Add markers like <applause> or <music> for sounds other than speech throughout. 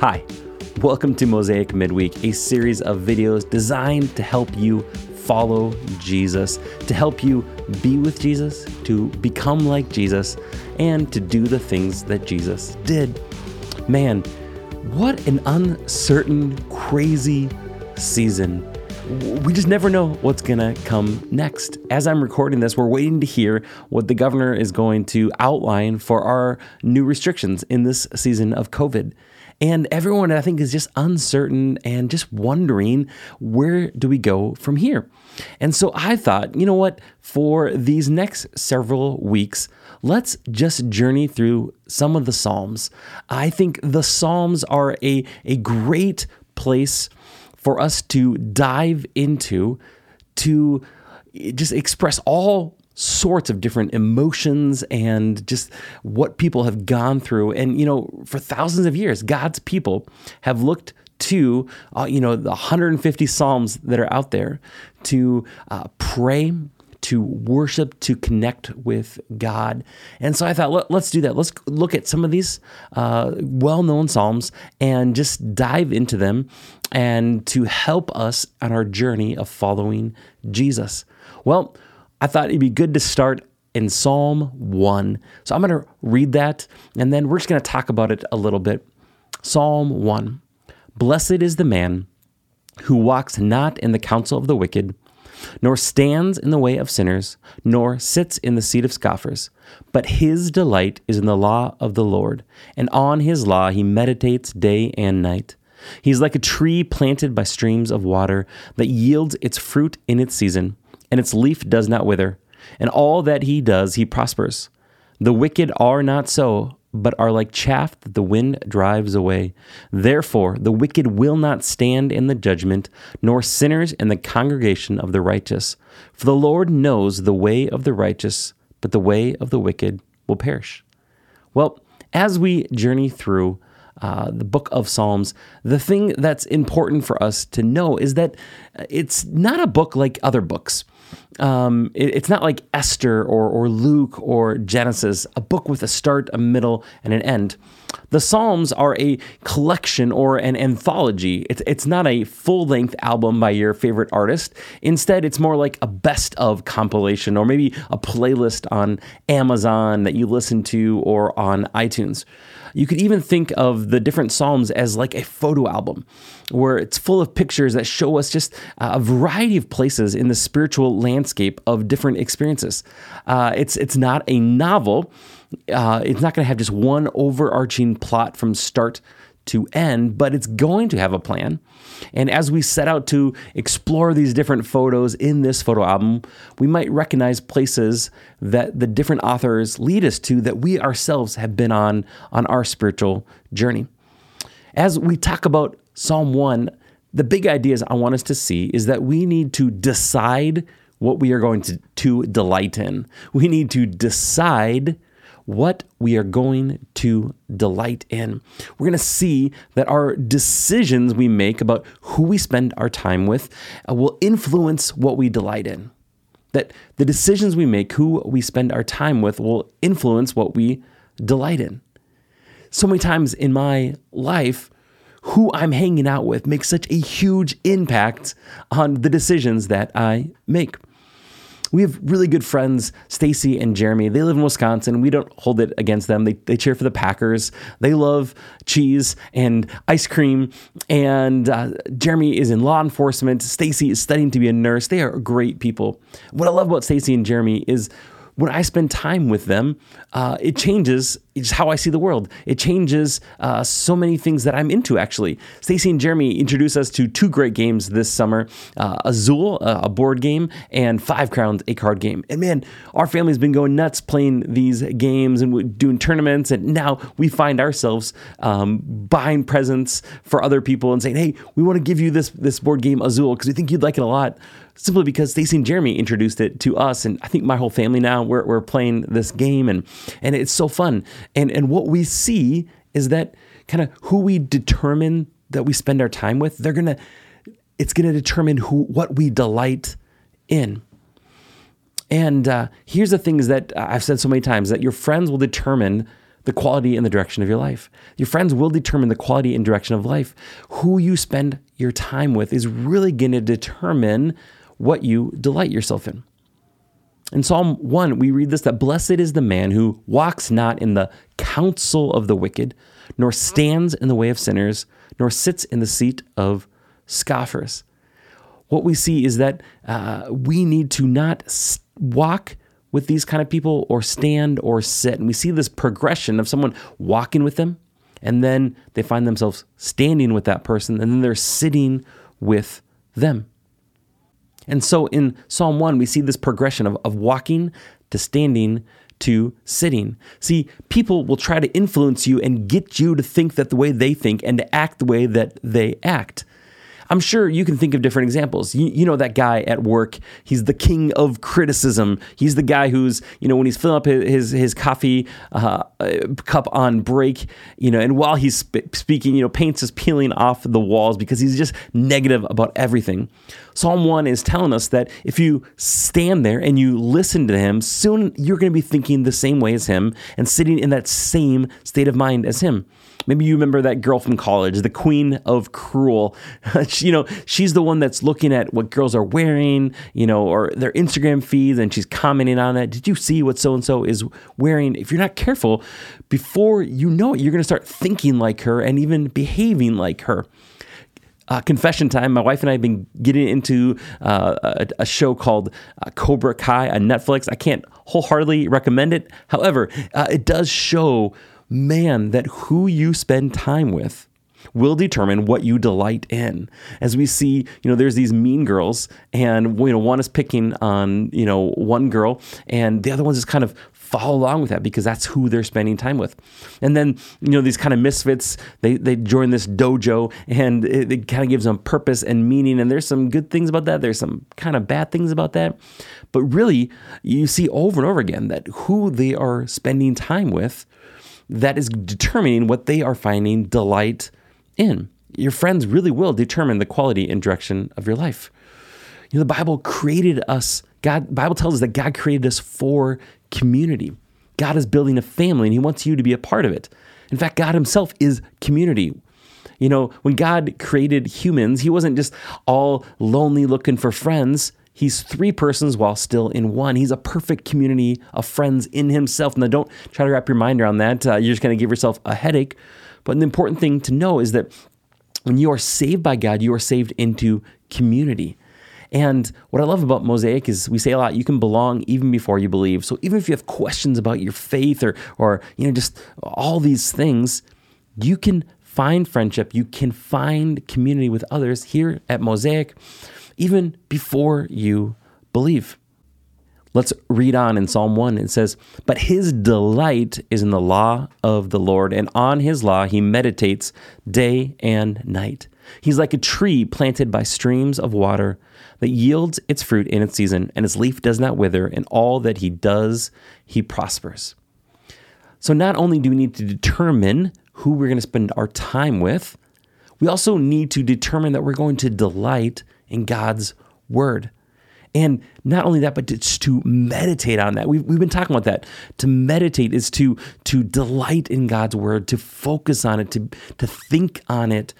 Hi, welcome to Mosaic Midweek, a series of videos designed to help you follow Jesus, to help you be with Jesus, to become like Jesus, and to do the things that Jesus did. Man, what an uncertain, crazy season. We just never know what's going to come next. As I'm recording this, we're waiting to hear what the governor is going to outline for our new restrictions in this season of COVID. And everyone, I think, is just uncertain and just wondering where do we go from here? And so I thought, you know what, for these next several weeks, let's just journey through some of the Psalms. I think the Psalms are a, a great place for us to dive into to just express all sorts of different emotions and just what people have gone through. And, you know, for thousands of years, God's people have looked to, uh, you know, the 150 Psalms that are out there to uh, pray, to worship, to connect with God. And so I thought, let, us do that. Let's look at some of these uh, well known Psalms and just dive into them and to help us on our journey of following Jesus. Well, I thought it'd be good to start in Psalm 1. So I'm going to read that and then we're just going to talk about it a little bit. Psalm 1 Blessed is the man who walks not in the counsel of the wicked, nor stands in the way of sinners, nor sits in the seat of scoffers. But his delight is in the law of the Lord, and on his law he meditates day and night. He's like a tree planted by streams of water that yields its fruit in its season and its leaf does not wither, and all that he does he prospers. The wicked are not so, but are like chaff that the wind drives away. Therefore, the wicked will not stand in the judgment, nor sinners in the congregation of the righteous. For the Lord knows the way of the righteous, but the way of the wicked will perish. Well, as we journey through uh, the book of Psalms, the thing that's important for us to know is that it's not a book like other books. Um, it, it's not like Esther or, or Luke or Genesis, a book with a start, a middle, and an end. The Psalms are a collection or an anthology. It's, it's not a full length album by your favorite artist. Instead, it's more like a best of compilation or maybe a playlist on Amazon that you listen to or on iTunes. You could even think of the different Psalms as like a photo album where it's full of pictures that show us just a variety of places in the spiritual landscape of different experiences. Uh, it's, it's not a novel. Uh, it's not going to have just one overarching plot from start to end, but it's going to have a plan. And as we set out to explore these different photos in this photo album, we might recognize places that the different authors lead us to that we ourselves have been on on our spiritual journey. As we talk about Psalm 1, the big ideas I want us to see is that we need to decide what we are going to, to delight in. We need to decide what we are going to delight in. We're going to see that our decisions we make about who we spend our time with uh, will influence what we delight in. That the decisions we make, who we spend our time with, will influence what we delight in. So many times in my life, who I'm hanging out with makes such a huge impact on the decisions that I make we have really good friends, Stacy and Jeremy. They live in Wisconsin. We don't hold it against them. They, they cheer for the Packers. They love cheese and ice cream. And uh, Jeremy is in law enforcement. Stacy is studying to be a nurse. They are great people. What I love about Stacy and Jeremy is when I spend time with them, uh, it changes just how I see the world. It changes uh, so many things that I'm into, actually. Stacy and Jeremy introduced us to two great games this summer uh, Azul, uh, a board game, and Five Crowns, a card game. And man, our family's been going nuts playing these games and doing tournaments. And now we find ourselves um, buying presents for other people and saying, hey, we want to give you this, this board game, Azul, because we think you'd like it a lot simply because Stacy and Jeremy introduced it to us, and I think my whole family now we're, we're playing this game, and and it's so fun. And and what we see is that kind of who we determine that we spend our time with, they're gonna, it's gonna determine who what we delight in. And uh, here's the things that I've said so many times that your friends will determine the quality and the direction of your life. Your friends will determine the quality and direction of life. Who you spend your time with is really going to determine what you delight yourself in. In Psalm 1, we read this that blessed is the man who walks not in the counsel of the wicked, nor stands in the way of sinners, nor sits in the seat of scoffers. What we see is that uh, we need to not walk with these kind of people or stand or sit. And we see this progression of someone walking with them, and then they find themselves standing with that person, and then they're sitting with them. And so in Psalm 1, we see this progression of, of walking to standing to sitting. See, people will try to influence you and get you to think that the way they think and to act the way that they act. I'm sure you can think of different examples. You, you, know that guy at work. He's the king of criticism. He's the guy who's you know when he's filling up his his coffee uh, cup on break, you know, and while he's sp- speaking, you know, paint's just peeling off the walls because he's just negative about everything. Psalm one is telling us that if you stand there and you listen to him, soon you're going to be thinking the same way as him and sitting in that same state of mind as him. Maybe you remember that girl from college, the queen of cruel. <laughs> you know, she's the one that's looking at what girls are wearing, you know, or their Instagram feeds and she's commenting on that. Did you see what so and so is wearing? If you're not careful, before you know it, you're going to start thinking like her and even behaving like her. Uh, confession time. My wife and I have been getting into uh, a, a, show called uh, Cobra Kai on Netflix. I can't wholeheartedly recommend it. However, uh, it does show man that who you spend time with will determine what you delight in. As we see, you know, there's these mean girls, and you know, one is picking on you know one girl, and the other ones just kind of follow along with that because that's who they're spending time with. And then you know these kind of misfits, they they join this dojo, and it, it kind of gives them purpose and meaning. And there's some good things about that. There's some kind of bad things about that. But really, you see over and over again that who they are spending time with that is determining what they are finding delight in. Your friends really will determine the quality and direction of your life. You know, the Bible created us. God, Bible tells us that God created us for community. God is building a family and he wants you to be a part of it. In fact, God himself is community. You know, when God created humans, he wasn't just all lonely looking for friends. He's three persons while still in one. He's a perfect community of friends in himself. Now, don't try to wrap your mind around that. Uh, you're just going to give yourself a headache. But the important thing to know is that when you are saved by God, you are saved into community. And what I love about Mosaic is we say a lot, you can belong even before you believe. So even if you have questions about your faith or or you know just all these things, you can find friendship, you can find community with others here at Mosaic even before you believe. Let's read on in Psalm 1. It says, But his delight is in the law of the Lord, and on his law he meditates day and night. He's like a tree planted by streams of water that yields its fruit in its season, and its leaf does not wither, and all that he does, he prospers. So, not only do we need to determine who we're going to spend our time with, we also need to determine that we're going to delight in God's word. And not only that, but it's to meditate on that. We've, we've been talking about that. To meditate is to, to delight in God's word, to focus on it, to, to think on it.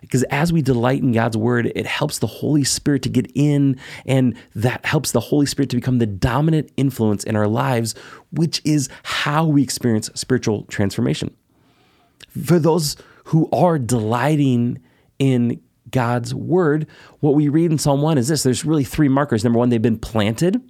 Because as we delight in God's word, it helps the Holy Spirit to get in, and that helps the Holy Spirit to become the dominant influence in our lives, which is how we experience spiritual transformation. For those who are delighting in God's word, what we read in Psalm 1 is this there's really three markers. Number one, they've been planted,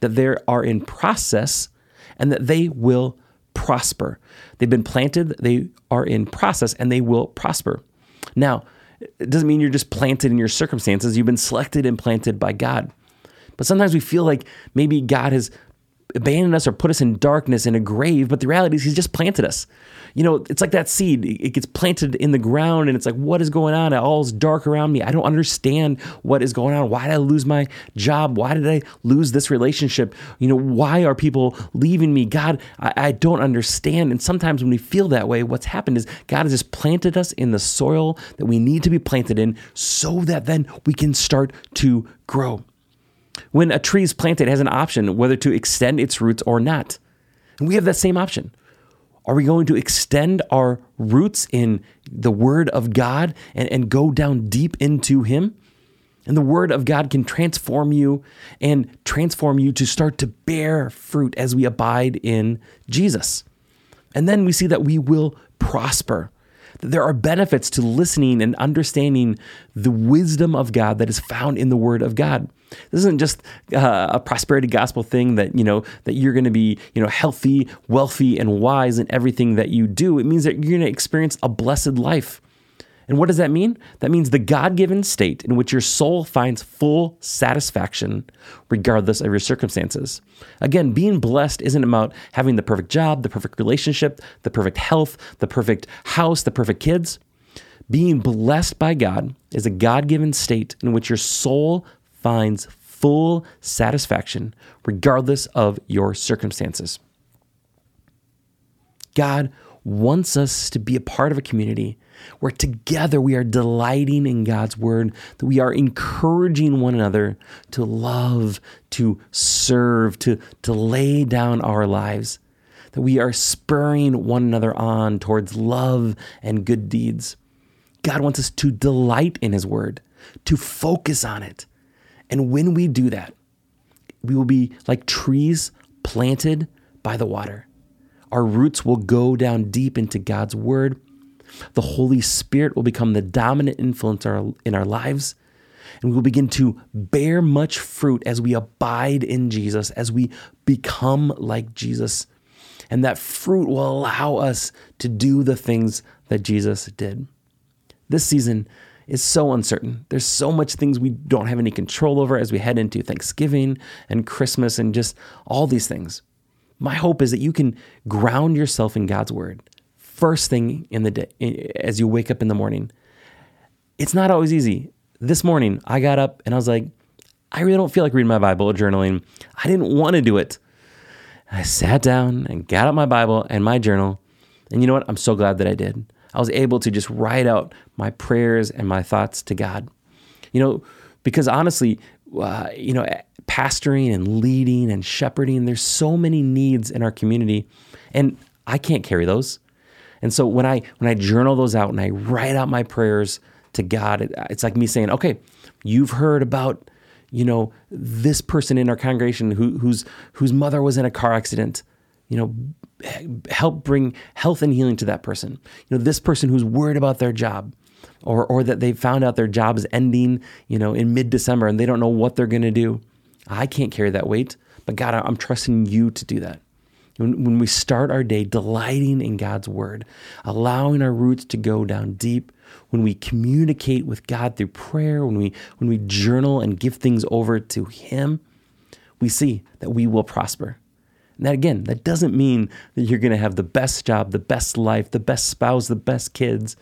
that they are in process, and that they will prosper. They've been planted, they are in process, and they will prosper. Now, it doesn't mean you're just planted in your circumstances. You've been selected and planted by God. But sometimes we feel like maybe God has abandoned us or put us in darkness in a grave, but the reality is He's just planted us you know, it's like that seed. It gets planted in the ground and it's like, what is going on? All is dark around me. I don't understand what is going on. Why did I lose my job? Why did I lose this relationship? You know, why are people leaving me? God, I, I don't understand. And sometimes when we feel that way, what's happened is God has just planted us in the soil that we need to be planted in so that then we can start to grow. When a tree is planted, it has an option whether to extend its roots or not. And we have that same option. Are we going to extend our roots in the Word of God and, and go down deep into Him? And the Word of God can transform you and transform you to start to bear fruit as we abide in Jesus. And then we see that we will prosper. There are benefits to listening and understanding the wisdom of God that is found in the Word of God. This isn't just uh, a prosperity gospel thing that you know that you're going to be you know healthy, wealthy, and wise in everything that you do. It means that you're going to experience a blessed life. And what does that mean? That means the God given state in which your soul finds full satisfaction regardless of your circumstances. Again, being blessed isn't about having the perfect job, the perfect relationship, the perfect health, the perfect house, the perfect kids. Being blessed by God is a God given state in which your soul finds full satisfaction regardless of your circumstances. God wants us to be a part of a community where together we are delighting in God's word, that we are encouraging one another to love, to serve, to, to lay down our lives, that we are spurring one another on towards love and good deeds. God wants us to delight in His word, to focus on it. And when we do that, we will be like trees planted by the water our roots will go down deep into God's word. The Holy Spirit will become the dominant influence in our lives. And we will begin to bear much fruit as we abide in Jesus, as we become like Jesus. And that fruit will allow us to do the things that Jesus did. This season is so uncertain. There's so much things we don't have any control over as we head into Thanksgiving and Christmas and just all these things. My hope is that you can ground yourself in God's word first thing in the day as you wake up in the morning. It's not always easy. This morning, I got up and I was like, I really don't feel like reading my Bible or journaling. I didn't want to do it. I sat down and got out my Bible and my journal. And you know what? I'm so glad that I did. I was able to just write out my prayers and my thoughts to God. You know, because honestly, uh, you know, pastoring and leading and shepherding. There's so many needs in our community, and I can't carry those. And so when I when I journal those out and I write out my prayers to God, it, it's like me saying, "Okay, you've heard about." You know this person in our congregation who, whose whose mother was in a car accident. You know, help bring health and healing to that person. You know, this person who's worried about their job or or that they found out their job is ending, you know, in mid-December and they don't know what they're going to do. I can't carry that weight, but God, I'm trusting you to do that. When, we start our day delighting in God's word, allowing our roots to go down deep, when we communicate with God through prayer, when we when we journal and give things over to Him, we see that we will prosper. And that again, that doesn't mean that you're going to have the best job, the best life, the best spouse, the best kids.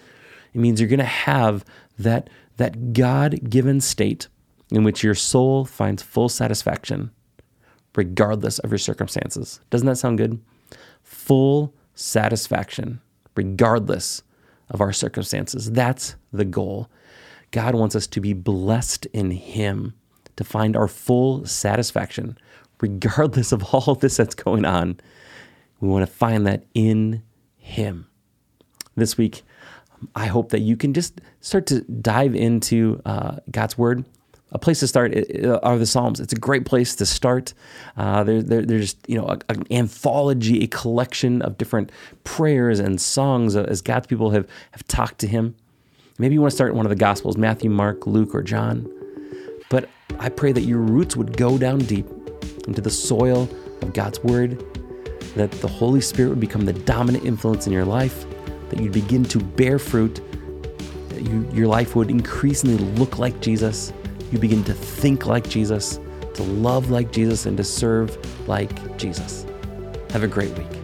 It means you're going to have that, that God given state in which your soul finds full satisfaction, regardless of your circumstances. Doesn't that sound good? Full satisfaction, regardless of our circumstances. That's the goal. God wants us to be blessed in Him, to find our full satisfaction, regardless of all this that's going on. We want to find that in Him. This week, I hope that you can just start to dive into uh, God's Word. A place to start are the Psalms. It's a great place to start. Uh, they're, just, you know, a, an anthology, a collection of different prayers and songs as God's people have, have talked to Him. Maybe you want to start in one of the Gospels Matthew, Mark, Luke, or John. But I pray that your roots would go down deep into the soil of God's Word, that the Holy Spirit would become the dominant influence in your life that you'd begin to bear fruit, that you, your life would increasingly look like Jesus. You begin to think like Jesus, to love like Jesus, and to serve like Jesus. Have a great week.